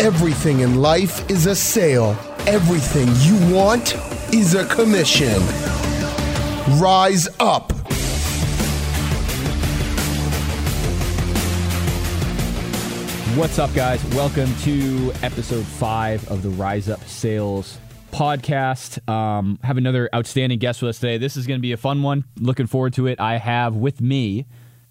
Everything in life is a sale. Everything you want is a commission. Rise up. What's up, guys? Welcome to episode five of the Rise Up Sales podcast. Um, have another outstanding guest with us today. This is going to be a fun one. Looking forward to it. I have with me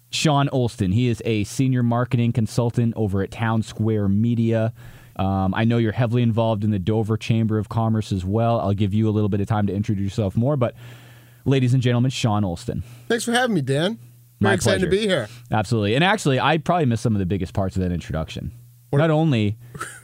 Sean Olston. He is a senior marketing consultant over at Townsquare Media. Um, I know you're heavily involved in the Dover Chamber of Commerce as well. I'll give you a little bit of time to introduce yourself more, but ladies and gentlemen, Sean Olston. Thanks for having me, Dan. My Very excited pleasure. to be here. Absolutely. And actually, I probably missed some of the biggest parts of that introduction. Not only,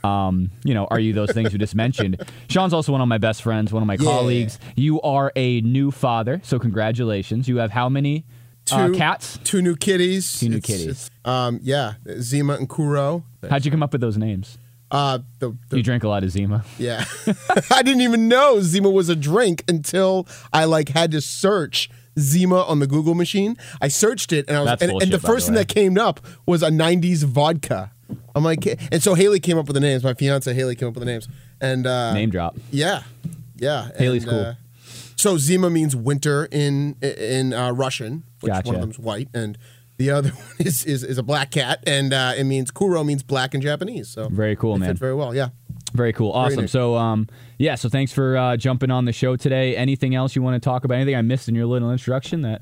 um, you know, are you those things we just mentioned, Sean's also one of my best friends, one of my Yeah. colleagues. You are a new father, so congratulations. You have how many uh, cats? Two new kitties. Two new It's- kitties. um, yeah, Zima and Kuro. How'd you come up with those names? Uh, the, the You drink a lot of Zima. Yeah. I didn't even know Zima was a drink until I like had to search Zima on the Google machine. I searched it and I was and, and the first the thing that came up was a 90s vodka. I'm like and so Haley came up with the names. My fiance Haley came up with the names. And uh Name drop. Yeah. Yeah. Haley's and, cool. uh, so Zima means winter in in uh, Russian, which Gotcha. one of them's white and the other one is, is, is a black cat, and uh, it means Kuro means black in Japanese. So Very cool, man. Very well, yeah. Very cool. Awesome. neat. so, um, yeah, so thanks for uh, jumping on the show today. Anything else you want to talk about? Anything I missed in your little introduction that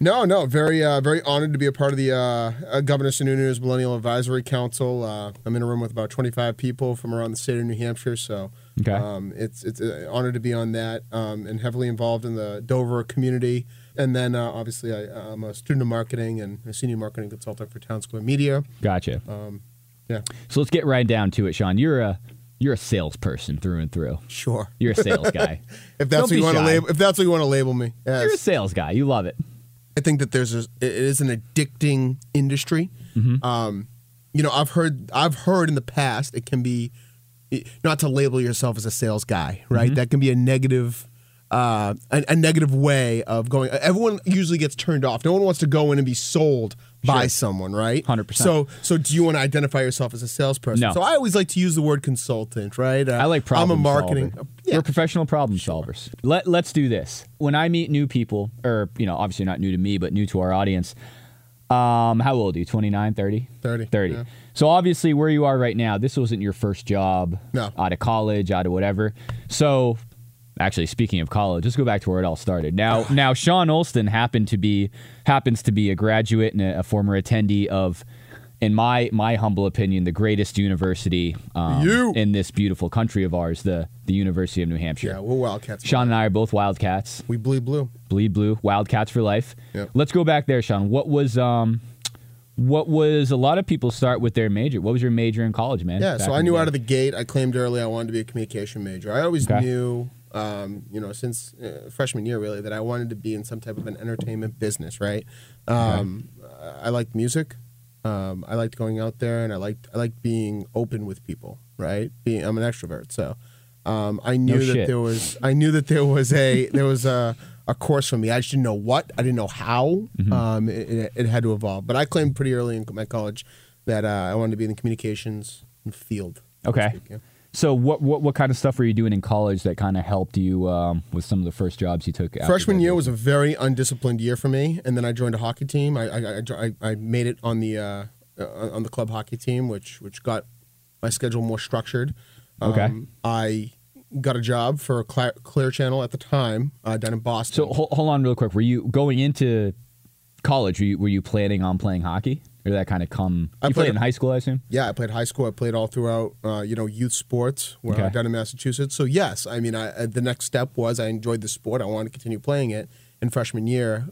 No, no, very, uh, very honored to be a part of the uh, uh, Governor Sununu's Millennial Advisory Council. Uh, I'm in a room with about 25 people from around the state of New Hampshire, so Okay. um, it's it's an honor to be on that um, and heavily involved in the Dover community. And then uh, obviously I, I'm a student of marketing and a senior marketing consultant for Townsquare Media. Gotcha. Yeah, So let's get right down to it, Sean. You're a you're a salesperson through and through. sure. You're a sales guy. If Don't that's what you want to label, if that's what you want to label me, yes. You're a sales guy. You love it. I think that there's a, it is an addicting industry. Mm-hmm. Um, you know, I've heard I've heard in the past it can be not to label yourself as a sales guy, right? Mm-hmm. That can be a negative. Uh, a, a negative way of going. Everyone usually gets turned off. No one wants to go in and be sold by Sure. someone, right? 100%. So, so do you want to identify yourself as a salesperson? No. So I always like to use the word consultant, right? Uh, I like problem I'm a marketing. solver. Yeah. We're professional problem solvers. Let Let's do this. When I meet new people, or you know, obviously not new to me, but new to our audience. Um, how old are you? 29, 30? 30, 30. yeah. So obviously where you are right now, this wasn't your first job No. out of college, out of whatever. So actually speaking of college, let's go back to where it all started. Now now Sean Olston happened to be happens to be a graduate and a, a former attendee of in my my humble opinion, the greatest university um, in this beautiful country of ours, the the University of New Hampshire. Yeah, we're Wildcats. Sean and I are both Wildcats. we bleed blue. Bleed blue, Wildcats for life. Yep. Let's go back there, Sean. What was um what was a lot of people start with their major? What was your major in college, man? Yeah, so I knew out of the gate. I claimed early I wanted to be a communication major. I always Okay. knew, um, you know, since uh, freshman year really, that I wanted to be in some type of an entertainment business. Right. Um, I liked music. Um, I liked going out there, and I liked I liked being open with people. Right. Being I'm an extrovert, so um, I knew that shit. there was I knew that there was a there was a a course for me. I just didn't know what. I didn't know how. Mm-hmm. Um, it, it, it had to evolve. But I claimed pretty early in my college that uh, I wanted to be in the communications field. Okay. speak, yeah. So what, what what kind of stuff were you doing in college that kind of helped you um, with some of the first jobs you took? Freshman year was a very undisciplined year for me, and then I joined a hockey team. I I, I, I- made it on the uh, uh, on the club hockey team, which which got my schedule more structured. Um, Okay. I got a job for Cla- Clear Channel at the time uh, down in Boston. So hold, hold on real quick. Were you going into college? Were you, were you planning on playing hockey, or did that kind of come? I played played- in high school, I assume. Yeah, I played high school. I played all throughout, uh, you know, youth sports where, Okay. down in Massachusetts. So yes, I mean, I, uh, the next step was I enjoyed the sport. I wanted to continue playing it. In freshman year,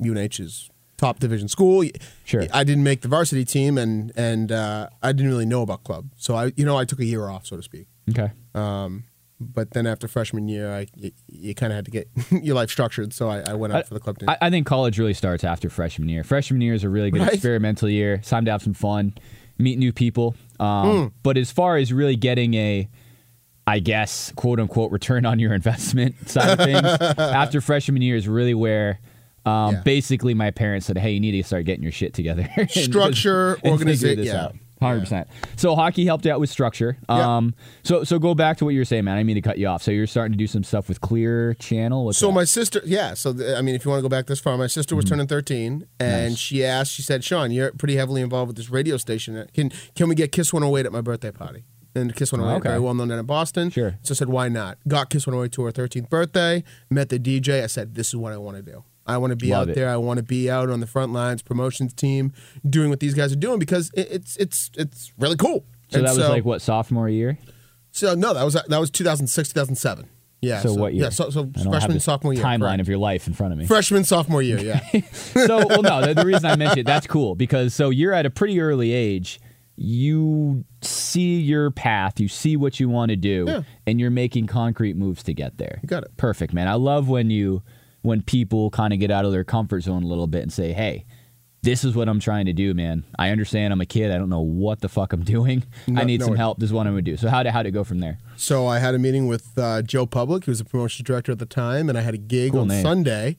UNH is top division school. Sure. I didn't make the varsity team, and and uh, I didn't really know about club. So I, you know, I took a year off, so to speak. Okay. Um, but then after freshman year, I you, you kind of had to get your life structured. So I, I went out for the club team. I, I think college really starts after freshman year. Freshman year is a really good Right. experimental year. It's time to have some fun, meet new people. Um, Hmm. But as far as really getting a, I guess, quote unquote, return on your investment side of things, after freshman year is really where. Um, Yeah. Basically, my parents said, "Hey, you need to start getting your shit together. Structure, organization. Yeah, out." Hundred percent. So hockey helped out with structure. Yeah. Um, so so go back to what you were saying, man. I mean to cut you off. So you're starting to do some stuff with Clear Channel. What's So that? my sister, yeah. So the, I mean, if you want to go back this far, my sister Mm-hmm. was turning thirteen, and she asked. She said, "Sean, you're pretty heavily involved with this radio station. Can can we get Kiss 108 at my birthday party?" And Kiss 108, Okay. very well known down in Boston. Sure. So I said, "Why not?" Got Kiss 108 to her 13th birthday. Met the DJ. I said, "This is what I want to do. I want to be Love out it. there. I want to be out on the front lines, promotions team, doing what these guys are doing because it, it's it's it's really cool." so And that was like what sophomore year? So no, that was that was 2006, 2007. Yeah. So what year? Yeah. So, so I don't have freshman, sophomore year. timeline correct. of your life in front of me. Freshman, sophomore year. Yeah. so well no the, the reason i mentioned it, that's cool because so you're at a pretty early age you see your path you see what you want to do Yeah. and you're making concrete moves to get there You got it. perfect man i love when you when people kind of get out of their comfort zone a little bit and say hey this is what i'm trying to do man. I understand i'm a kid. I don't know what the fuck i'm doing. I need no some idea. help. This is what i'm gonna do. So how did, how it go from there? So I had a meeting with uh, Joe Public, who was a promotions director at the time, and I had a gig Cool on name. Sunday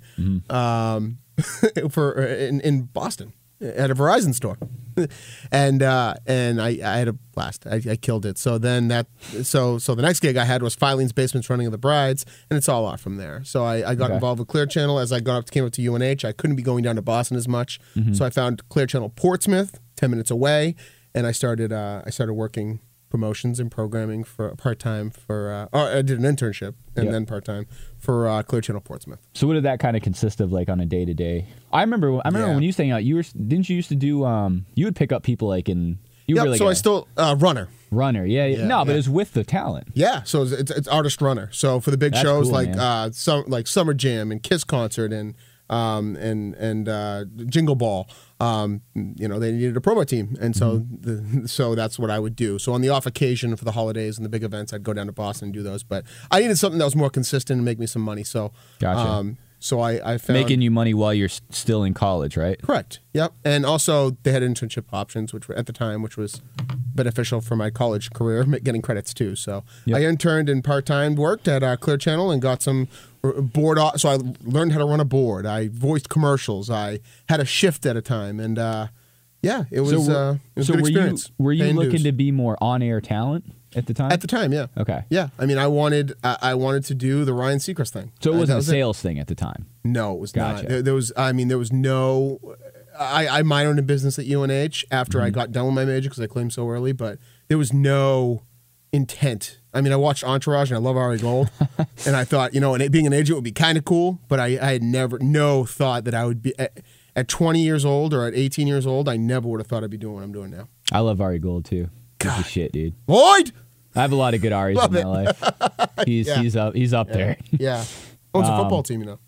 um, for in, in Boston at a Verizon store, and uh, and I, I had a blast. I, I killed it. So then that so so the next gig I had was Filene's Basement's, Running of the Brides, and it's all off from there. So I, I got Okay. involved with Clear Channel as I got up came up to UNH. I couldn't be going down to Boston as much, so I found Clear Channel Portsmouth, ten minutes away, and I started uh, I started working promotions and programming for part time for uh, or I did an internship and Yeah. then part time for uh, Clear Channel Portsmouth. so what did that kind of consist of like on a day to day i remember i remember Yeah. when you staying out you were didn't you used to do um you would pick up people like in you Yep, were like so a- I still uh, runner. runner. Yeah, yeah. Yeah, no, but it's with the talent. Yeah, so it's, it's, it's artist runner. So for the big That's shows cool, like man. uh, some like Summer Jam and Kiss concert and um, and and uh, Jingle Ball, um, you know, they needed a promo team, and so Mm-hmm. the, so that's what I would do. So on the off occasion for the holidays and the big events, I'd go down to Boston and do those. But I needed something that was more consistent and make me some money. So Gotcha. um, so I, I found Making you money while you're still in college, right? Correct. Yep. And also they had internship options, which were at the time, which was beneficial for my college career, getting credits too. So Yep. I interned and part time worked at uh, Clear Channel and got some board. off. So I learned how to run a board. I voiced commercials. I had a shift at a time, and uh, yeah, it was so were, uh, it was so a good were experience. you were you Paying looking dues. to be more on air talent at the time? at the time? Yeah. okay. Yeah. I mean, I wanted I, I wanted to do the Ryan Seacrest thing. So it Uh, wasn't a was it. sales thing at the time. No, it was Gotcha. not. There, there was, I mean, there was no. I, I minored in business at UNH after Mm-hmm. I got done with my major because I claimed so early, but there was no intent. I mean, I watched Entourage and I love Ari Gold, and I thought, you know, and it, being an agent would be kind of cool, but I, I had never, no thought that I would be at, at 20 years old or at 18 years old. I never would have thought I'd be doing what I'm doing now. I love Ari Gold too. The shit, dude. Lloyd, I have a lot of good Aris Love in my life. He's Yeah. he's up he's up there. yeah, owns a Um, football team, you know.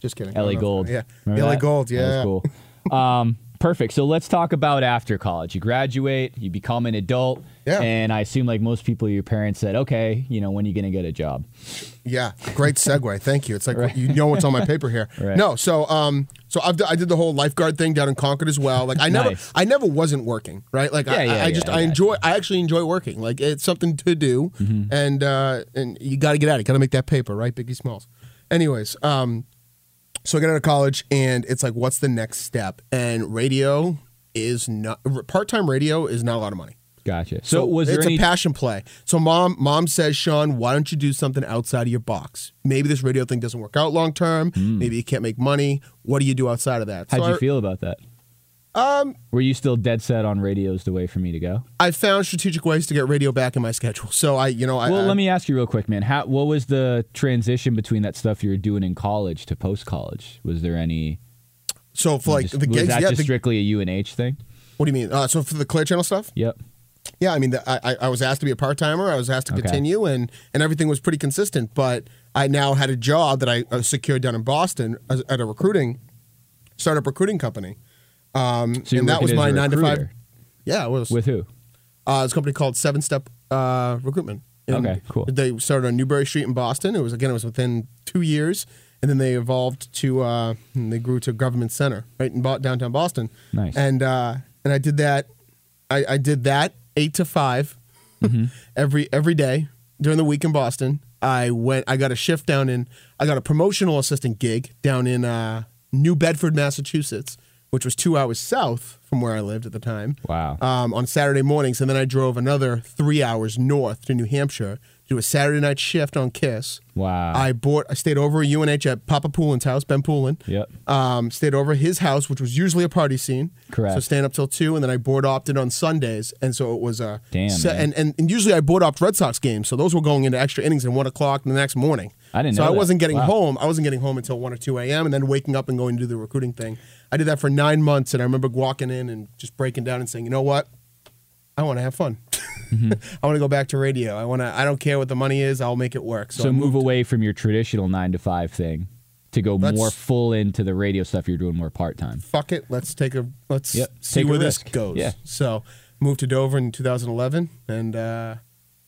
Just kidding. LA. Gold. Yeah, Remember LA that? Gold. That Yeah, was cool. Um, perfect. So let's talk about after college. You graduate, you become an adult, Yeah. and I assume like most people, your parents said, "Okay, you know, when are you gonna get a job?" Yeah, great segue. Thank you. It's like Right. you know what's on my paper here. Right. No, so um, so I've, d- I did the whole lifeguard thing down in Concord as well. Like I never, Nice. I never wasn't working. Right. Like I, Yeah, I, I yeah, just I I, got enjoy. I actually enjoy working. Like it's something to do, Mm-hmm. and uh, and you got to get at it. Got to make that paper, right? Biggie Smalls. Anyways, um, so I get out of college, and it's like, what's the next step? And radio is not part time. Radio is not a lot of money. Gotcha. So, was there it's any? a passion play. So mom mom says, Sean, why don't you do something outside of your box? Maybe this radio thing doesn't work out long term. Hmm. Maybe you can't make money. What do you do outside of that? How'd so you I, feel about that? Um, Were you still dead set on radio's the way for me to go? I found strategic ways to get radio back in my schedule. So I, you know, I, well, I let me ask you real quick, man. How what was the transition between that stuff you were doing in college to post college? Was there any? so for like just- the was that yeah. just the- strictly a UNH thing? what do you mean? Uh, so for the Clear Channel stuff, Yep. yeah. I mean, the, I, I- was asked to be a part timer. I was asked to Okay. continue, and and everything was pretty consistent. But I now had a job that I uh, secured down in Boston as, at a recruiting startup recruiting company. Um, So and that was my nine to five. Yeah, it was With who? Uh, it's a company called Seven Step uh, Recruitment. And Okay, cool. They started on Newbury Street in Boston. It was again, it was within two years, and then they evolved to uh, and they grew to Government Center right in downtown Boston. Nice. And uh, and I did that. I, I did that eight to 5 Mm-hmm. every every day during the week in Boston. I went. I got a shift down in. I got a promotional assistant gig down in uh, New Bedford, Massachusetts, which was two hours south from where I lived at the time. Wow. Um, on Saturday mornings, and then I drove another three hours north to New Hampshire do a Saturday night shift on Kiss. Wow. I bought. I stayed over at UNH at Papa Poulin's house, Ben Poulin. Yep. Um, stayed over at his house, which was usually a party scene. Correct. So staying up till two, and then I board opted on Sundays, and so it was a Damn, man. and, and and usually I board opt Red Sox games, so those were going into extra innings at one o'clock the next morning. I didn't So know I that. wasn't getting Wow. home. I wasn't getting home until one or two a.m. and then waking up and going to do the recruiting thing. I did that for nine months, and I remember walking in and just breaking down and saying, "You know what? I want to have fun. Mm-hmm. I want to go back to radio. I want to. I don't care what the money is. I'll make it work." So, So move away from your traditional nine to five thing to go Let's- more full into the radio stuff you're doing more part time. fuck it. Let's take a let's Yep, see take where this goes. Yeah. So moved to Dover in 2011 and uh,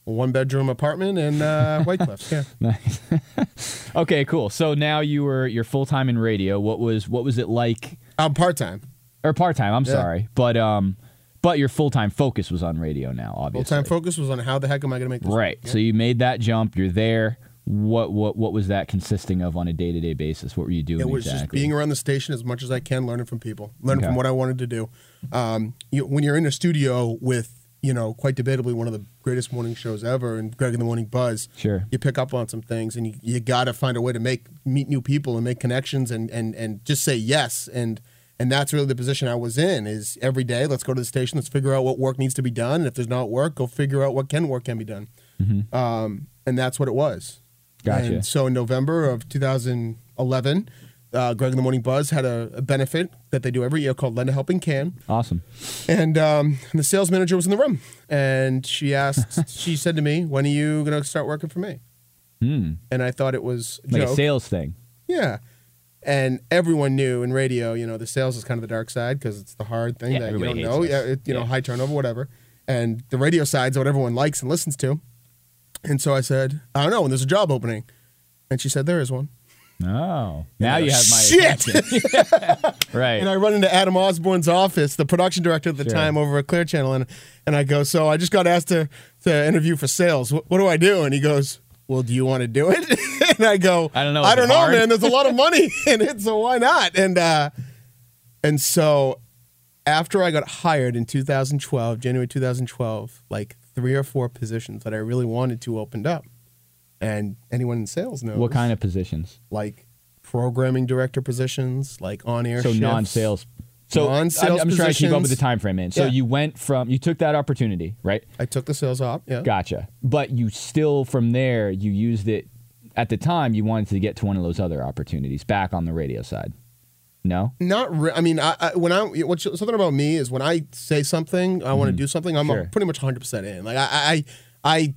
one bedroom apartment in uh, White Cliffs. Yeah. Nice. okay, cool. So now you were you're full time in radio. What was what was it like I'm part time. or part time? I'm Yeah. sorry, but um, but your full time focus was on radio now. Obviously. Full time focus was on how the heck am I going to make this right? work? So you made that jump. You're there. What what what was that consisting of on a day to day basis? What were you doing It was exactly? just being around the station as much as I can, learning from people, learning Okay. from what I wanted to do. Um, you, when you're in a studio with, you know, quite debatably one of the greatest morning shows ever, and Greg in the Morning Buzz, Sure. you pick up on some things, and you, you got to find a way to make meet new people and make connections, and and and just say yes, and and that's really the position I was in. Is every day, let's go to the station, let's figure out what work needs to be done, and if there's not work, go figure out what can work can be done. Um, and that's what it was. Gotcha. And so in November of 2011, uh, Greg in the Morning Buzz had a, a benefit that they do every year called Lend a Helping Can. awesome. And, um, the sales manager was in the room. And she asked, she said to me, When are you going to start working for me? Hmm. And I thought it was Like joke. a sales thing. Yeah. And everyone knew in radio, you know, the sales is kind of the dark side because it's the hard thing Yeah, that you don't know. Yeah, it, you know, high turnover, whatever. And the radio side's what everyone likes and listens to. And so I said, I don't know, when there's a job opening. And she said, There is one. Oh, now you have my Shit. right. And I run into Adam Osborne's office, the production director at the Sure. time over at Clear Channel, and and I go, so I just got asked to to interview for sales. What, what do I do? And he goes, well, do you want to do it? and I go, I don't know. I don't know, hard?" man. There's a lot of money in it, so why not? And uh, and so after I got hired in 2012, January 2012, like three or four positions that I really wanted to opened up. And anyone in sales knows what kind of positions? like programming director positions, like on air. So non-sales. So I'm, I'm trying to keep up with the time frame, man. So Yeah. you went from you took that opportunity, right? I took the sales op. Yeah. Gotcha. But you still from there you used it at the time you wanted to get to one of those other opportunities back on the radio side. No? Not. Re- I mean, I, I when I what's something about me is when I say something, I want to do something. I'm Mm-hmm. Sure. pretty much 100 percent in. Like I, I, I,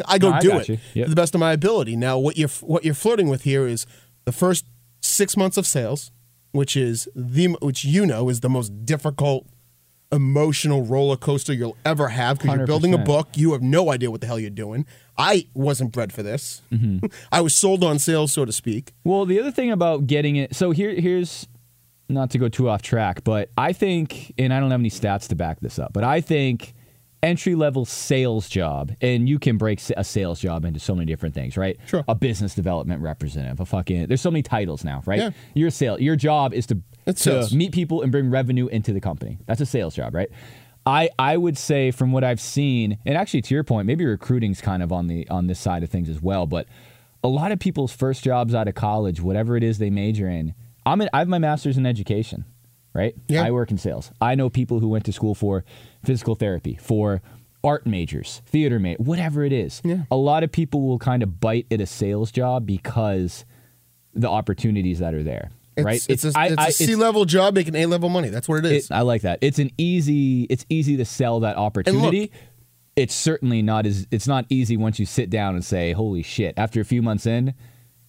I go No, I do got it you. Yep. to the best of my ability. Now, what you're what you're flirting with here is the first six months of sales, which is the which you know is the most difficult emotional roller coaster you'll ever have because you're building a book. You have no idea what the hell you're doing. I wasn't bred for this. Mm-hmm. I was sold on sales, so to speak. Well, the other thing about getting it, so here, here's not to go too off track, but I think, and I don't have any stats to back this up, but I think entry level sales job, and you can break a sales job into so many different things, right? Sure. A business development representative, a fucking, there's so many titles now, right? Yeah. Your sale, your job is to, to sales. meet people and bring revenue into the company. That's a sales job, right? I, I would say from what I've seen, and actually to your point, maybe recruiting's kind of on the on this side of things as well, but a lot of people's first jobs out of college, whatever it is they major in, I'm in, I have my master's in education, right? Yeah. I work in sales. I know people who went to school for physical therapy, for art majors, theater ma whatever it is. Yeah. A lot of people will kind of bite at a sales job because the opportunities that are there, It's, right? It's, a, I- it's I- a C level job making A level money. That's what it is. it, I like that. It's an easy. It's easy to sell that opportunity. it's certainly not as. It's not easy once you sit down and say, "Holy shit!" After a few months in,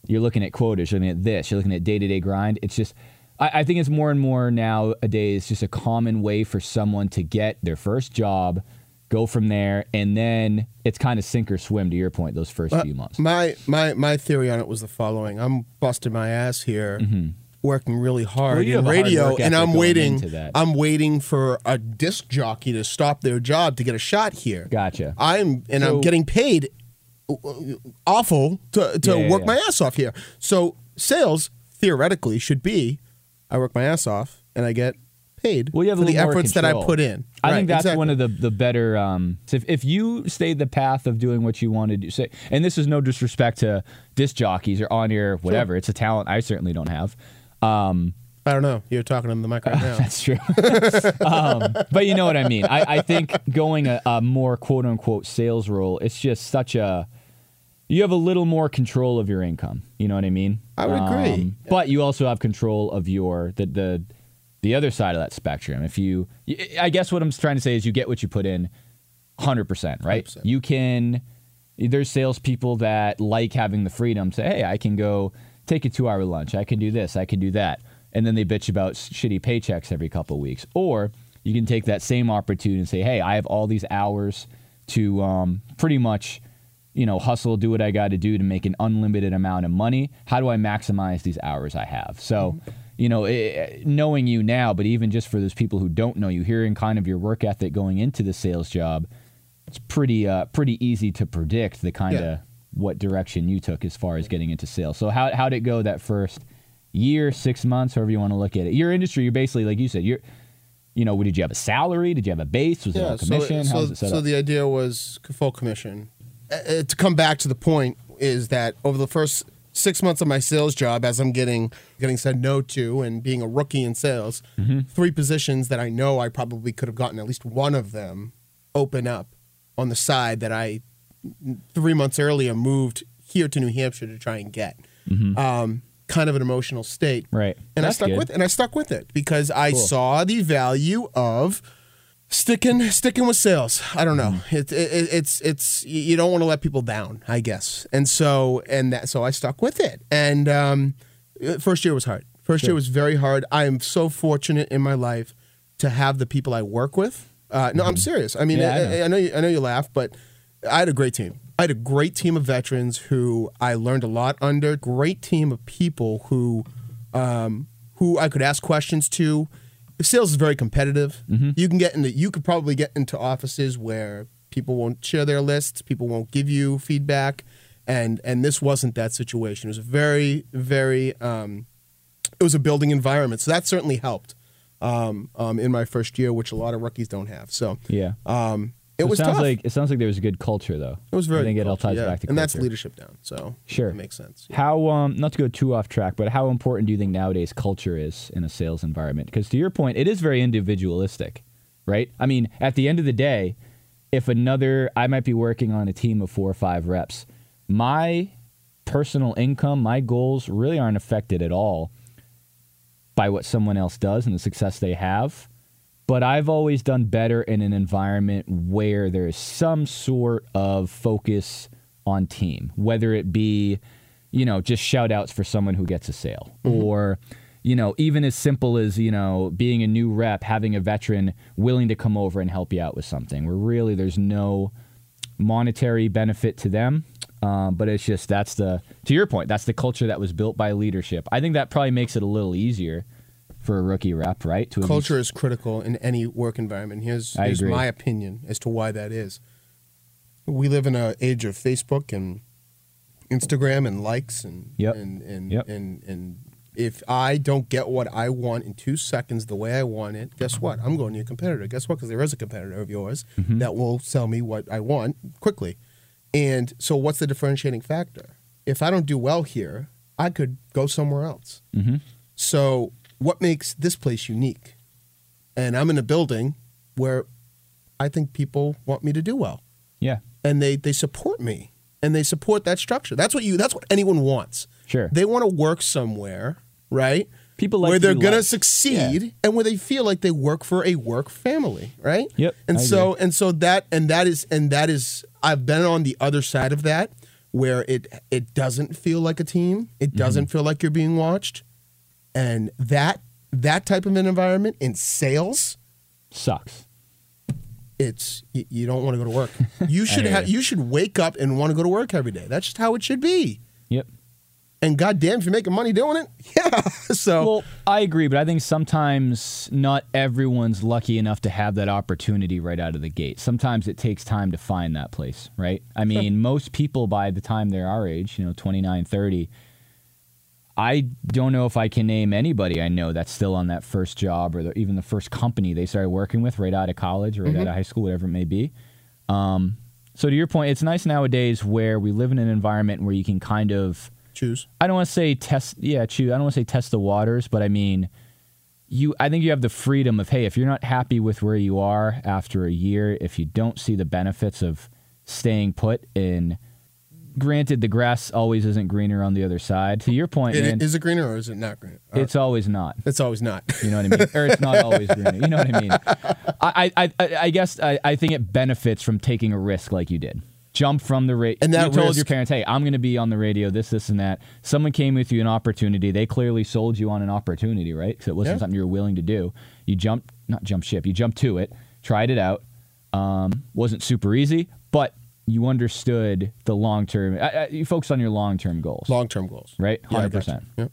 you're looking at quotas. You're looking at this. You're looking at day to day grind. It's just. I, I think it's more and more nowadays just a common way for someone to get their first job, go from there, and then it's kind of sink or swim. To your point, those first Uh, few months. My my my theory on it was the following: I'm busting my ass here, working really hard Mm-hmm. Well, you in have a hard radio, work and ethic I'm going waiting. that. I'm waiting for a disc jockey to stop their job to get a shot here. Gotcha. I'm and So- I'm getting paid awful to to Yeah, yeah, work yeah. my ass off here. So sales theoretically should be, I work my ass off. and I get paid Well, you have for the efforts that I put in. I Right, think that's exactly. one of the the better. Um, so if if you stay the path of doing what you wanted to say, and this is no disrespect to disc jockeys or on air, whatever. It's a talent I certainly don't have. Um, I don't know. You're talking on the mic right now. That's true. um, but you know what I mean. I, I think going a, a more quote unquote sales role, it's just such a. You have a little more control of your income. You know what I mean? I would agree. But you also have control of your the the the other side of that spectrum. If you, I guess what I'm trying to say is you get what you put in, hundred percent, right? 100%. You can. There's salespeople that like having the freedom. Say, hey, I can go take a two hour lunch. I can do this. I can do that. And then they bitch about shitty paychecks every couple of weeks. Or you can take that same opportunity and say, hey, I have all these hours to um, pretty much, you know, hustle, do what I got to do to make an unlimited amount of money. How do I maximize these hours I have? So, you know, eh, knowing you now, but even just for those people who don't know you, hearing kind of your work ethic going into the sales job, it's pretty uh, pretty easy to predict the kind of Yeah. what direction you took as far as getting into sales. So how how'd it go that first year, six months, however you want to look at it? Your industry, you're basically like you said, you're you know, did you have a salary? Did you have a base? Was it all commission? So, How was so, it set so the idea was full commission. Uh, to come back to the point is that over the first six months of my sales job, as I'm getting getting said no to and being a rookie in sales, Mm-hmm. three positions that I know I probably could have gotten at least one of them open up on the side that I three months earlier moved here to New Hampshire to try and get. Um, kind of an emotional state, Mm-hmm. Right. And I stuck good. with and I stuck with it because I Cool. saw the value of sticking sticking with sales. I don't know. Mm-hmm. It, it, it's it's you don't want to let people down, I guess. And so and that so I stuck with it. And um, first year was hard. First year was very hard. I am so fortunate in my life to have the people I work with. Uh, no, I'm serious. I mean, Mm-hmm. Yeah, I I, know. I know you, I know you laugh, but I had a great team. I had a great team of veterans who I learned a lot under. Great team of people who um, who I could ask questions to. Sales is very competitive. Mm-hmm. You can get into you could probably get into offices where people won't share their lists, people won't give you feedback, and and this wasn't that situation. It was a very very um, it was a building environment, so that certainly helped um, um, in my first year, which a lot of rookies don't have. So yeah. um, it So was sounds tough. like it sounds like there was a good culture though. it was very. I think it all ties yeah. back to and that's leadership down. So Sure. it makes sense. Yeah. How um not to go too off track, but how important do you think nowadays culture is in a sales environment? Because to your point, it is very individualistic, right? I mean, at the end of the day, if another I might be working on a team of 4 or 5 reps, my personal income, my goals really aren't affected at all by what someone else does and the success they have. But I've always done better in an environment where there is some sort of focus on team, whether it be, you know, just shout outs for someone who gets a sale or, you know, even as simple as, you know, being a new rep, having a veteran willing to come over and help you out with something where really there's no monetary benefit to them. Um, but it's just that's the to your point that's the culture that was built by leadership. I think that probably makes it a little easier for a rookie rep, right? To Culture is critical in any work environment. Here's, here's my opinion as to why that is. We live in an age of Facebook and Instagram and likes and Yep. and and, Yep. and and if I don't get what I want in two seconds the way I want it, guess what? I'm going to your competitor. Guess what? Because there is a competitor of yours Mm-hmm. that will sell me what I want quickly. And so, what's the differentiating factor? If I don't do well here, I could go somewhere else. hmm So, what makes this place unique? And I'm in a building where I think people want me to do well, Yeah, and they they support me, and they support that structure. That's what you. That's what anyone wants. sure. They want to work somewhere, right? People like where they're gonna liked. succeed, and where they feel like they work for a work family, right? Yep, And I so and so that and that is and that is I've been on the other side of that where it it doesn't feel like a team. Mm-hmm. It doesn't feel like you're being watched, and that that type of an environment in sales, Sucks. it's you, you don't want to go to work. You should have you. you should wake up and want to go to work every day. That's just how it should be. Yep. And goddamn, if you're making money doing it, yeah. So Well, I agree, but I think sometimes not everyone's lucky enough to have that opportunity right out of the gate. Sometimes it takes time to find that place, right? I mean, most people by the time they're our age, you know, 29, 30, I don't know if I can name anybody I know that's still on that first job or the, even the first company they started working with right out of college or right Mm-hmm. out of high school, whatever it may be. Um, so to your point, it's nice nowadays where we live in an environment where you can kind of Choose. I don't want to say test yeah, choose I don't want to say test the waters, but I mean you I think you have the freedom of hey, if you're not happy with where you are after a year, if you don't see the benefits of staying put in granted the grass always isn't greener on the other side. To your point, It- man, is it greener or is it not greener? Uh, it's always not. it's always not. You know what I mean? or it's not always greener. You know what I mean? I, I, I, I guess I, I think it benefits from taking a risk like you did. Jump from the radio. And that you told risk- your parents, "Hey, I'm going to be on the radio. This, this, and that." Someone came with you an opportunity. They clearly sold you on an opportunity, right? Because it wasn't Yeah. something you were willing to do. You jumped, not jump ship. You jumped to it, tried it out. Um, wasn't super easy, but you understood the long term. You focused on your long term goals, Long term goals. right? Hundred gotcha. percent. Yep.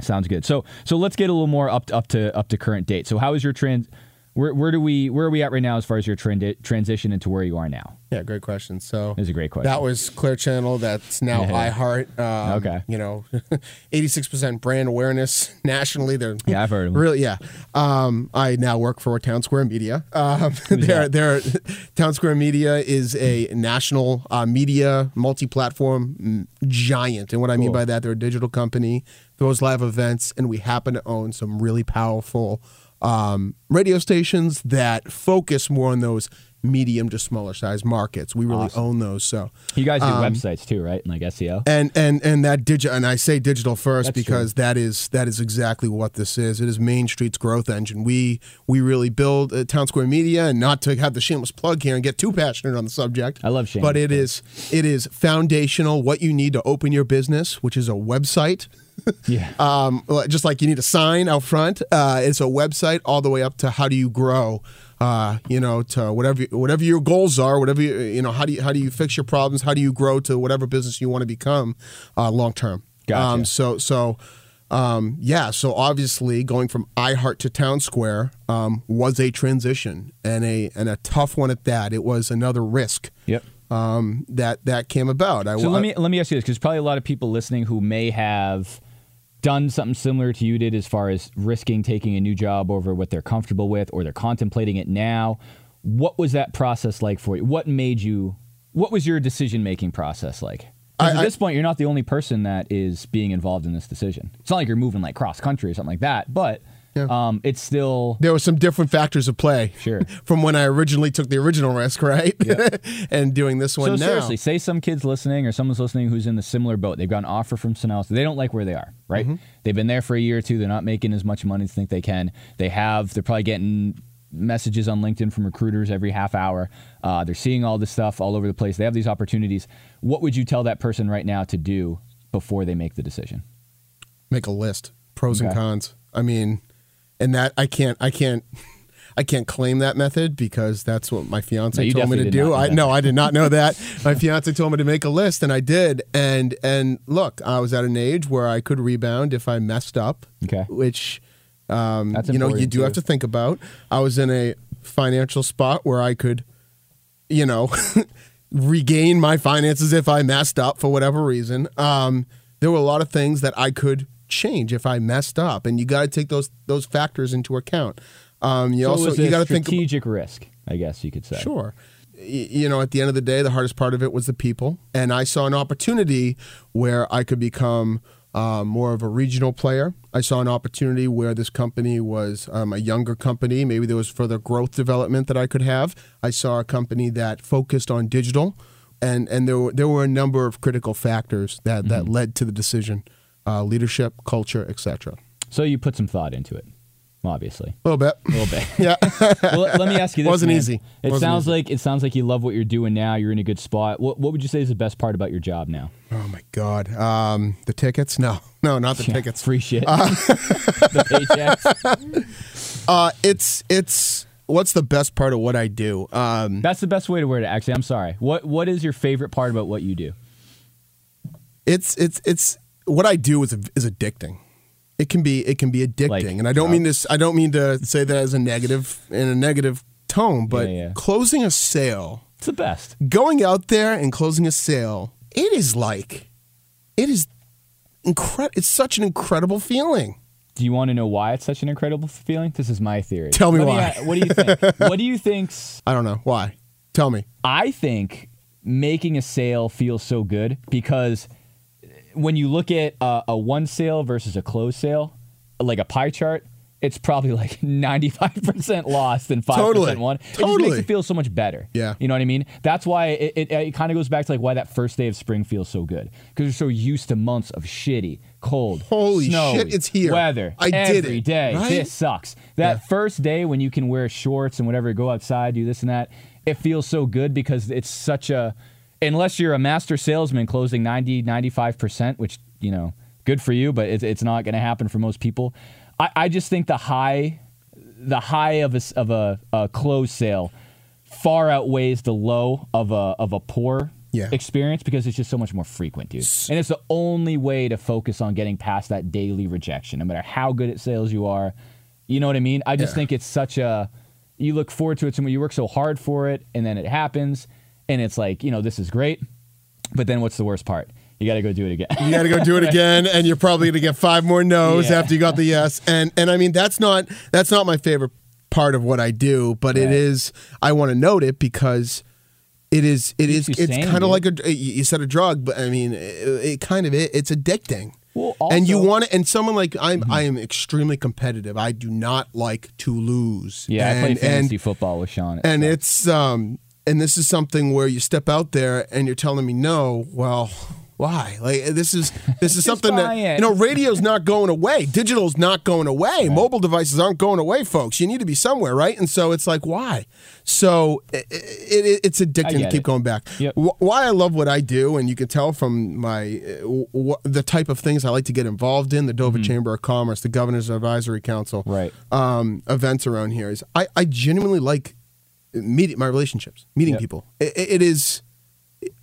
Sounds good. So so let's get a little more up to, up to up to current date. So how is your trans? Where where do we where are we at right now as far as your trend, transition into where you are now? Yeah, great question. So Is a great question. that was Clear Channel. That's now iHeart. Um, Okay. You know, 86% brand awareness nationally. They're Yeah, I've heard of them. Really, yeah. Um, I now work for Townsquare Media. Um, they're, they're, Townsquare Media is a national uh, media multi-platform mm, giant, and what I mean by that, they're a digital company, throws live events, and we happen to own some really powerful um, radio stations that focus more on those medium to smaller size markets. We really Awesome. own those. So You guys do Um, websites too, right? And like SEO. and and and that digital and I say digital first That's because that is that is exactly what this is. It is Main Street's growth engine. We we really build uh, Townsquare Media, and not to have the shameless plug here and get too passionate on the subject. I love shameless but it is it is foundational. What you need to open your business, which is a website. yeah. Um, just like you need a sign out front, uh, it's a website all the way up to how do you grow. Uh, you know, to whatever whatever your goals are, whatever you, you know, how do you how do you fix your problems? How do you grow to whatever business you want to become uh, long term? Gotcha. Um, so so um, yeah, so obviously going from iHeart to Townsquare um, was a transition and a and a tough one at that. It was another risk Yep. um, that that came about. I, So let me let me ask you this because probably a lot of people listening who may have done something similar to you did as far as risking taking a new job over what they're comfortable with or they're contemplating it now. What was that process like for you? What made you? What was your decision making process like? I- at I- this point, you're not the only person that is being involved in this decision. It's not like you're moving like cross country or something like that, but Yeah. um, it's still there were some different factors of play. Sure. From when I originally took the original risk, right? and doing this one So now. seriously, say some kids listening or someone's listening who's in the similar boat. They've got an offer from someone else. They don't like where they are, right? Mm-hmm. They've been there for a year or two. They're not making as much money as they think they can. They have. They're probably getting messages on LinkedIn from recruiters every half hour. Uh, they're seeing all this stuff all over the place. They have these opportunities. What would you tell that person right now to do before they make the decision? Make a list, pros and cons. I mean, and that I can't, I can't. I can't claim that method because that's what my fiance No, told me to do. I that. no, I did not know that. my fiance told me to make a list, and I did. And and look, I was at an age where I could rebound if I messed up. Okay. which um, That's you know you do have to think about. I was in a financial spot where I could, you know, regain my finances if I messed up for whatever reason. Um, there were a lot of things that I could change if I messed up, and you got to take those those factors into account. Um, you So also you got to think. strategic risk, I guess you could say. Sure. You know, at the end of the day, the hardest part of it was the people. And I saw an opportunity where I could become uh, more of a regional player. I saw an opportunity where this company was um, a younger company. Maybe there was further growth development that I could have. I saw a company that focused on digital. And, and there, were, there were a number of critical factors that, that led to the decision uh, leadership, culture, etc. So you put some thought into it, obviously. A little bit. A little bit. Yeah. well, let me ask you this. Wasn't man. easy. It Wasn't sounds easy. like it sounds like you love what you're doing now. You're in a good spot. What What would you say is the best part about your job now? oh, my God. Um, the tickets? No, no, not the tickets. Free shit. the paychecks. Uh, it's it's what's the best part of what I do? Um, That's the best way to word it. Actually, I'm sorry. What What is your favorite part about what you do? it's it's it's what I do is is addicting. It can be it can be addicting, Like and I don't mean this. I don't mean to say that as a negative in a negative tone, but Yeah, yeah. closing a sale, It's the best. going out there and closing a sale, it is like, it is incredible. It's such an incredible feeling. Do you want to know why it's such an incredible feeling? This is my theory. Tell me Let why. what do you think? what do you think's I don't know why. Tell me. I think making a sale feels so good because when you look at a, a one sale versus a closed sale, like a pie chart, it's probably like 95% lost and 5% Totally. won. It just Totally. makes it feel so much better. Yeah. You know what I mean? That's why it, it, it kind of goes back to like why that first day of spring feels so good because you're so used to months of shitty, cold, Holy snowy, shit, it's here. weather. I did it, day. right? This sucks. That Yeah. first day when you can wear shorts and whatever, go outside, do this and that, it feels so good because it's such a, unless you're a master salesman closing 90, 95%, which, you know, good for you, but it's, it's not going to happen for most people. I, I just think the high, the high of a, of a, a closed sale far outweighs the low of a, of a poor Yeah. experience because it's just so much more frequent, dude. And it's the only way to focus on getting past that daily rejection, no matter how good at sales you are. You know what I mean? I just Yeah. think it's such a you look forward to it so much, you work so hard for it, and then it happens, and it's like, you know, this is great. But then what's the worst part? You got to go do it again. You got to go do it again, and you're probably going to get five more no's Yeah. after you got the yes. And and I mean that's not that's not my favorite part of what I do, but it Right. is. I want to note it because it is. It is. It's kind of like a. You said a drug, but I mean, it, it kind of it, it's addicting. Well, and you Mm-hmm. want it, and someone like I'm, I am extremely competitive. I do not like to lose. yeah, and, I played fantasy and, football with Sean. and so. it's um and this is something where you step out there and you're telling me no well why like this is this is something that it. you know radio's not going away digital's not going away mobile devices aren't going away folks you need to be somewhere right and so it's like why so it, it, it's addicting to keep it. going back Yep. Why i love what i do and you can tell from my uh, the type of things i like to get involved in the dover chamber of commerce the governor's advisory council Mm-hmm. Right. um, events around here is I, I genuinely like meeting my relationships, meeting Yep. people. It, it- is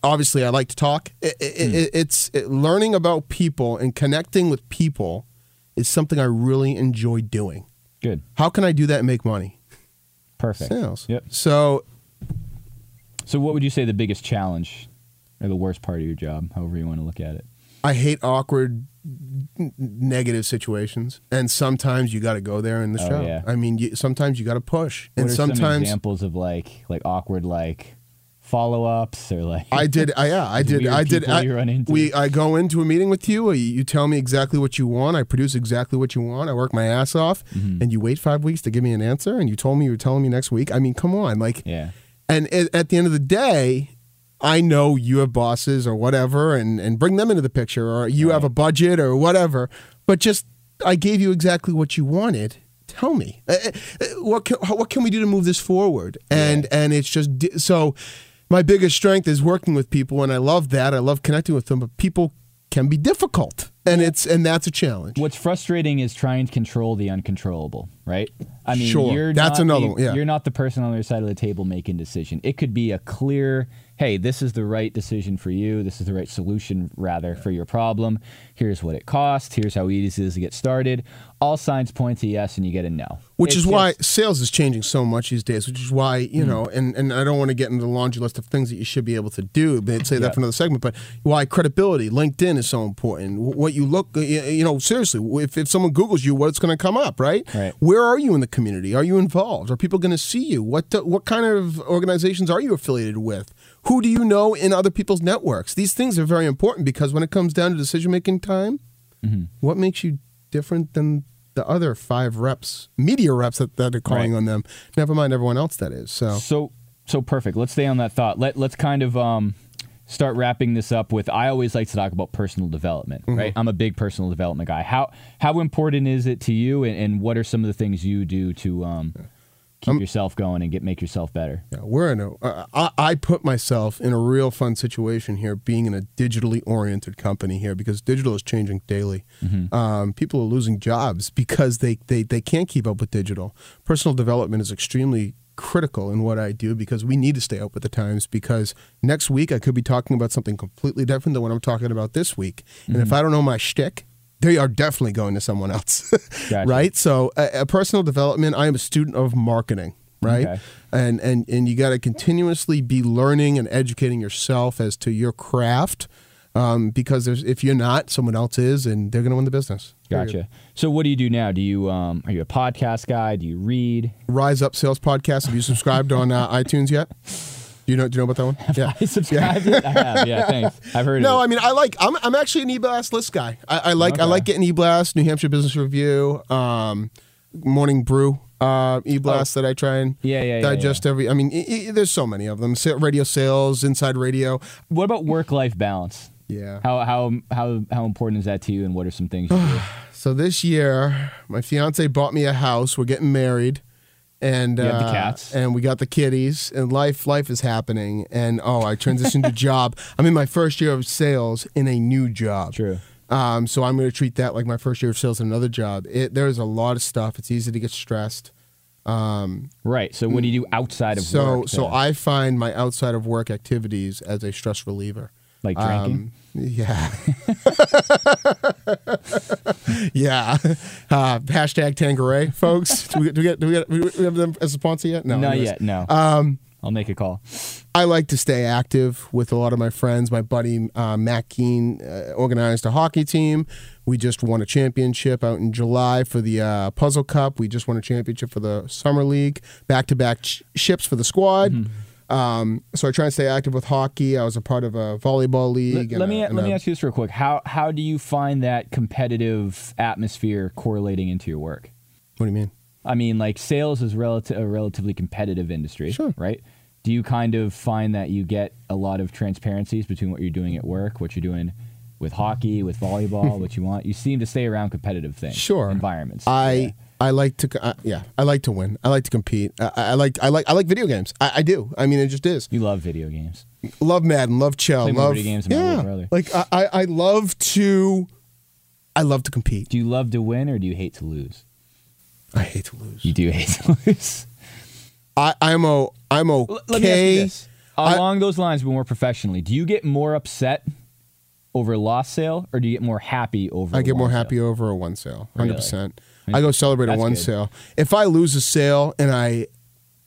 obviously I like to talk. It, it, Hmm. it- it's it, learning about people and connecting with people is something I really enjoy doing. good. How can I do that and make money? Perfect. Sales. Yep. So So what would you say the biggest challenge or the worst part of your job, however you want to look at it? I hate awkward negative situations and sometimes you got to go there in the Oh, show. yeah. I mean, you, sometimes you got to push What and sometimes examples of like like awkward like follow ups or like I did. I, yeah, I did. I did. I, run into. We. I go into a meeting with you. You, you tell me exactly what you want. I produce exactly what you want. I work my ass off, Mm-hmm. and you wait five weeks to give me an answer. And you told me you were telling me next week. I mean, come on, like. yeah. And at, at the end of the day, I know you have bosses or whatever, and and bring them into the picture, or you have a budget or whatever. But just, I gave you exactly what you wanted. Tell me Uh, uh, what can, what can we do to move this forward? And and it's just so. My biggest strength is working with people, and I love that. I love connecting with them, but people can be difficult, and it's and that's a challenge. What's frustrating is trying to control the uncontrollable, right? I mean, Sure. you're That's not another the, one, yeah. You're not the person on the other side of the table making decision. It could be a clear, hey, this is the right decision for you. This is the right solution, rather, for your problem. Here's what it costs. Here's how easy it is to get started. All signs point to yes, and you get a no. Which It's is why just- sales is changing so much these days. Which is why you Mm. know, and, and I don't want to get into the laundry list of things that you should be able to do, but say that for another segment. But why credibility, LinkedIn is so important. What you look, you know, seriously, if, if someone Google's you, what's going to come up, right? Right. Where are you in the community? Are you involved? Are people going to see you? What the, what kind of organizations are you affiliated with? Who do you know in other people's networks? These things are very important because when it comes down to decision making time, Mm-hmm. what makes you different than the other five reps, media reps that, that are calling Right. on them? Never mind everyone else that is. So So so perfect. Let's stay on that thought. Let let's kind of um start wrapping this up with I always like to talk about personal development, Mm-hmm. right? I'm a big personal development guy. How how important is it to you and, and what are some of the things you do to um keep yourself going and get make yourself better? Yeah, we're in a. Uh, I, I put myself in a real fun situation here, being in a digitally oriented company here because digital is changing daily. Um, people are losing jobs because they, they they can't keep up with digital. Personal development is extremely critical in what I do because we need to stay up with the times. Because next week I could be talking about something completely different than what I'm talking about this week, and if I don't know my shtick. They are definitely going to someone else, Gotcha. right? So, uh, uh, personal development. I am a student of marketing, right? Okay. and and and you got to continuously be learning and educating yourself as to your craft um, because there's if you're not, someone else is, and they're going to win the business. Gotcha. So what do you do now? Do you um are you a podcast guy? Do you read? Rise Up Sales Podcast. Have you subscribed on uh, iTunes yet? Do you know? Do you know about that one? Yeah. I subscribed it. I have. Yeah, thanks. I've heard No, of it. No, I mean I like. I'm I'm actually an e-blast list guy. I, I like I like getting e-blast, New Hampshire Business Review, um, Morning Brew, uh, e-blast that I try and Oh. Yeah, yeah, yeah, digest every. I mean, i i there's so many of them. Radio sales, inside radio. What about work life balance? Yeah. How how how how important is that to you and what are some things you do? So this year, my fiance bought me a house. We're getting married, and You have the uh, cats. and we got the kitties, and life life is happening. And oh, I transitioned to job. I'm in my first year of sales in a new job. True. Um, so I'm going to treat that like my first year of sales in another job. It, there's a lot of stuff. It's easy to get stressed. Um, Right. So what do you do outside of so work? so to- I find my outside of work activities as a stress reliever. Like drinking. Um, yeah. yeah. Uh, hashtag Tanqueray, folks. Do we, do, we get, do, we get, do we have them as a sponsor yet? No. Not anyways. yet. No. Um, I'll make a call. I like to stay active with a lot of my friends. My buddy uh, Matt Keen uh, organized a hockey team. We just won a championship out in July for the uh, Puzzle Cup. We just won a championship for the Summer League. Back to back ships for the squad. Mm-hmm. Um, so I try and stay active with hockey. I was a part of a volleyball league. let a- me let me ask you this real quick. How how do you find that competitive atmosphere correlating into your work? What do you mean? I mean, like sales is relative a relatively competitive industry, Sure. right? Do you kind of find that you get a lot of transparencies between what you're doing at work, what you're doing with hockey, with volleyball, what you want? You seem to stay around competitive things, Sure. environments. I Yeah. I like to uh, yeah I like to win. I like to compete. I, I like I like I like video games. I, I do. I mean it just is. you love video games. Love Madden. Love Chell. Play love video games yeah. Like I, I I love to I love to compete. Do you love to win or do you hate to lose? I hate to lose. You do hate to lose. I I'm o I'm okay. L- Let me ask you this. I- Along those lines, but more professionally, do you get more upset over a lost sale or do you get more happy over I a get more sale? happy over a one sale. Hundred percent. I go celebrate a That's one good. sale. If I lose a sale and I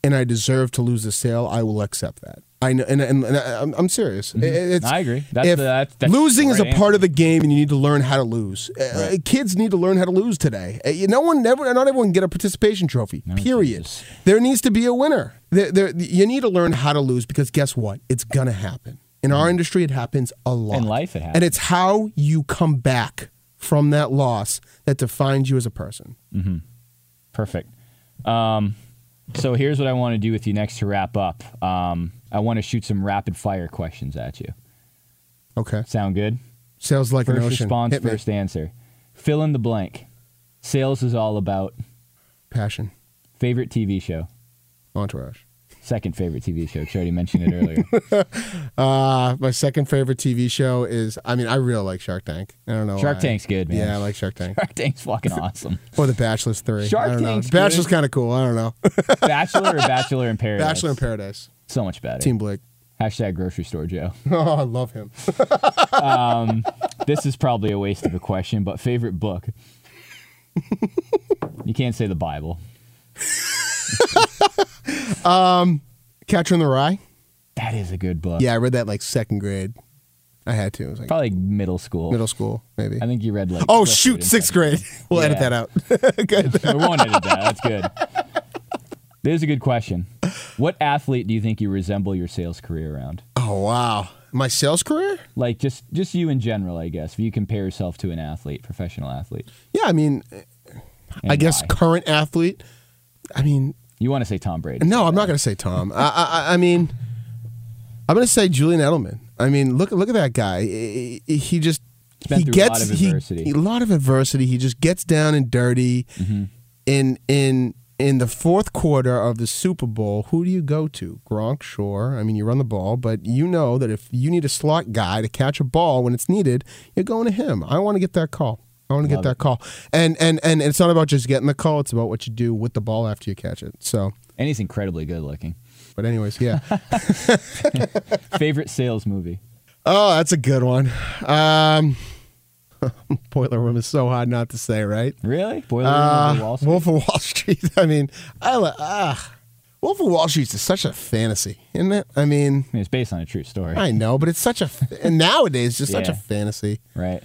and I deserve to lose a sale, I will accept that. I know, and, and, and I- I'm, I'm serious. It- It's, Mm-hmm. I agree. That's if the- that's- that's losing the is a right part of the game, and you need to learn how to lose. Uh, kids need to learn how to lose today. Uh, you- No one, never, not everyone can get a participation trophy. period. Jesus. There needs to be a winner. There, there, you need to learn how to lose because guess what? It's gonna happen. In our industry, it happens a lot. In life, it happens. And it's how you come back from that loss that defines you as a person. Perfect. Um, so here's what I want to do with you next to wrap up. Um, I want to shoot some rapid fire questions at you. Okay. Sound good? Sales like an First ocean. response, Hit me. first answer. Fill in the blank. Sales is all about Passion. favorite TV show. Entourage. Second favorite TV show. Already mentioned it earlier. Uh, my second favorite TV show is, I mean, I really like Shark Tank. I don't know. Shark why. Tank's good, man. Yeah, I like Shark Tank. Shark Tank's fucking awesome. Or The Bachelor's 3. Shark I don't know. Tank's The Bachelor's kind of cool. I don't know. Bachelor or Bachelor in Paradise? Bachelor in Paradise. So much better. Team Blake. Hashtag grocery store Joe. Oh, I love him. this is probably a waste of a question, but favorite book? you can't say the Bible. Um, Catcher in the Rye. That is a good book. Yeah, I read that like second grade. I had to. It was like Probably middle school. middle school, maybe. I think you read like. Oh Clifford shoot, sixth grade. We'll edit Yeah. that out. Good. we won't edit that. That's good. There's a good question. What athlete do you think you resemble your sales career around? Oh wow, my sales career. Like just just you in general, I guess. If you compare yourself to an athlete, professional athlete. Yeah, I mean, And I guess why? current athlete. I mean, you want to say Tom Brady. no, I'm not going to say Tom. I, I, I mean, I'm going to say Julian Edelman. I mean, look, look at that guy. He just he through a gets lot of he- adversity. he- a lot of adversity. He just gets down and dirty. Mm-hmm. In in in the fourth quarter of the Super Bowl, who do you go to? Gronk, sure. I mean, you run the ball, but you know that if you need a slot guy to catch a ball when it's needed, you're going to him. I want to get that call. I want to get that it. call. And and and it's not about just getting the call. It's about what you do with the ball after you catch it. So, And he's incredibly good looking. but anyways, yeah. Favorite sales movie? oh, that's a good one. Um, Boiler Room is so hard not to say, right? Really? Boiler Room Uh, Wall Street? Wolf of Wall Street. I mean, I ah, Wolf of Wall Street is such a fantasy, isn't it? I mean, I mean, it's based on a true story, I know, but it's such a and nowadays just such a fantasy. right?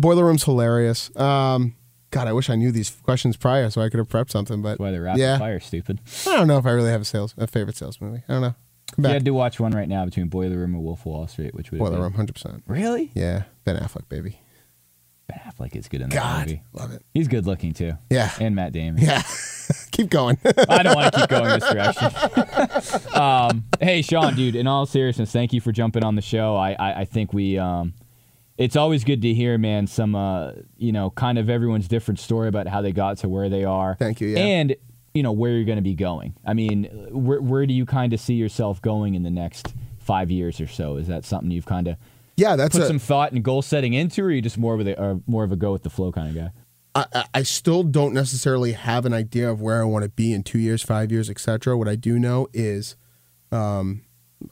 Boiler Room's hilarious. Um, God, I wish I knew these questions prior so I could have prepped something. But why they're rapid yeah, fire stupid. I don't know if I really have a sales a favorite sales movie. I don't know. Come You had to watch one right now between Boiler Room and Wolf of Wall Street, which would Boiler? Room, hundred percent. Really? Yeah, Ben Affleck, baby. Ben Affleck is good in that God, movie. love it. He's good looking too. Yeah, And Matt Damon. yeah. Keep going. I don't want to keep going this direction. um, hey, Sean, dude. In all seriousness, thank you for jumping on the show. I, I, I think we. Um, it's always good to hear, man. Some, uh, you know, kind of everyone's different story about how they got to where they are. Thank you, yeah. And you know where you're going to be going. I mean, where where do you kind of see yourself going in the next five years or so? Is that something you've kind of yeah, that's put a, some thought and goal setting into, or are you just more of a or more of a go with the flow kind of guy? I, I- I still don't necessarily have an idea of where I want to be in two years, five years, etc. What I do know is, um,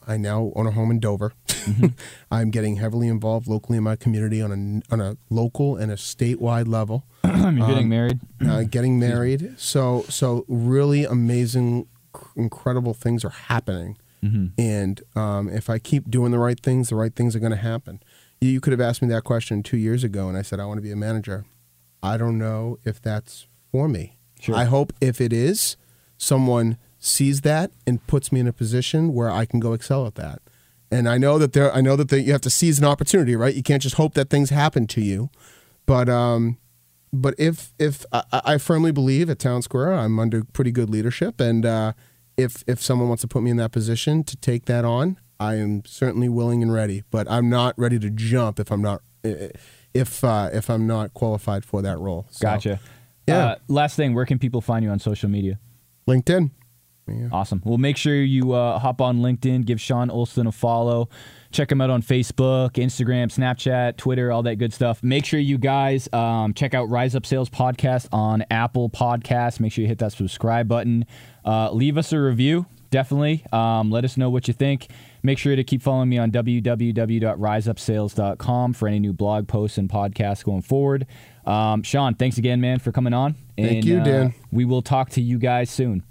I now own a home in Dover. I'm getting heavily involved locally in my community on a on a local and a statewide level. You're Um, getting married. uh, getting married. So so really amazing, cr- incredible things are happening. And um, if I keep doing the right things, the right things are going to happen. You, you could have asked me that question two years ago, and I said I want to be a manager. I don't know if that's for me. Sure. I hope if it is, someone sees that and puts me in a position where I can go excel at that. And I know that there, I know that you have to seize an opportunity, right? You can't just hope that things happen to you. But um, but if if I, I firmly believe at Townsquare, I'm under pretty good leadership, and uh, if if someone wants to put me in that position to take that on, I am certainly willing and ready. But I'm not ready to jump if I'm not if uh, if I'm not qualified for that role. So, Gotcha. Yeah. Uh, last thing, where can people find you on social media? LinkedIn. Yeah. Awesome. Well, make sure you uh, hop on LinkedIn, give Sean Olston a follow. Check him out on Facebook, Instagram, Snapchat, Twitter, all that good stuff. Make sure you guys um, check out Rise Up Sales Podcast on Apple Podcasts. Make sure you hit that subscribe button. Uh, leave us a review, definitely. Um, let us know what you think. Make sure to keep following me on www.riseupsales.com for any new blog posts and podcasts going forward. Um, Sean, thanks again, man, for coming on. Thank And, you, uh, Dan. we will talk to you guys soon.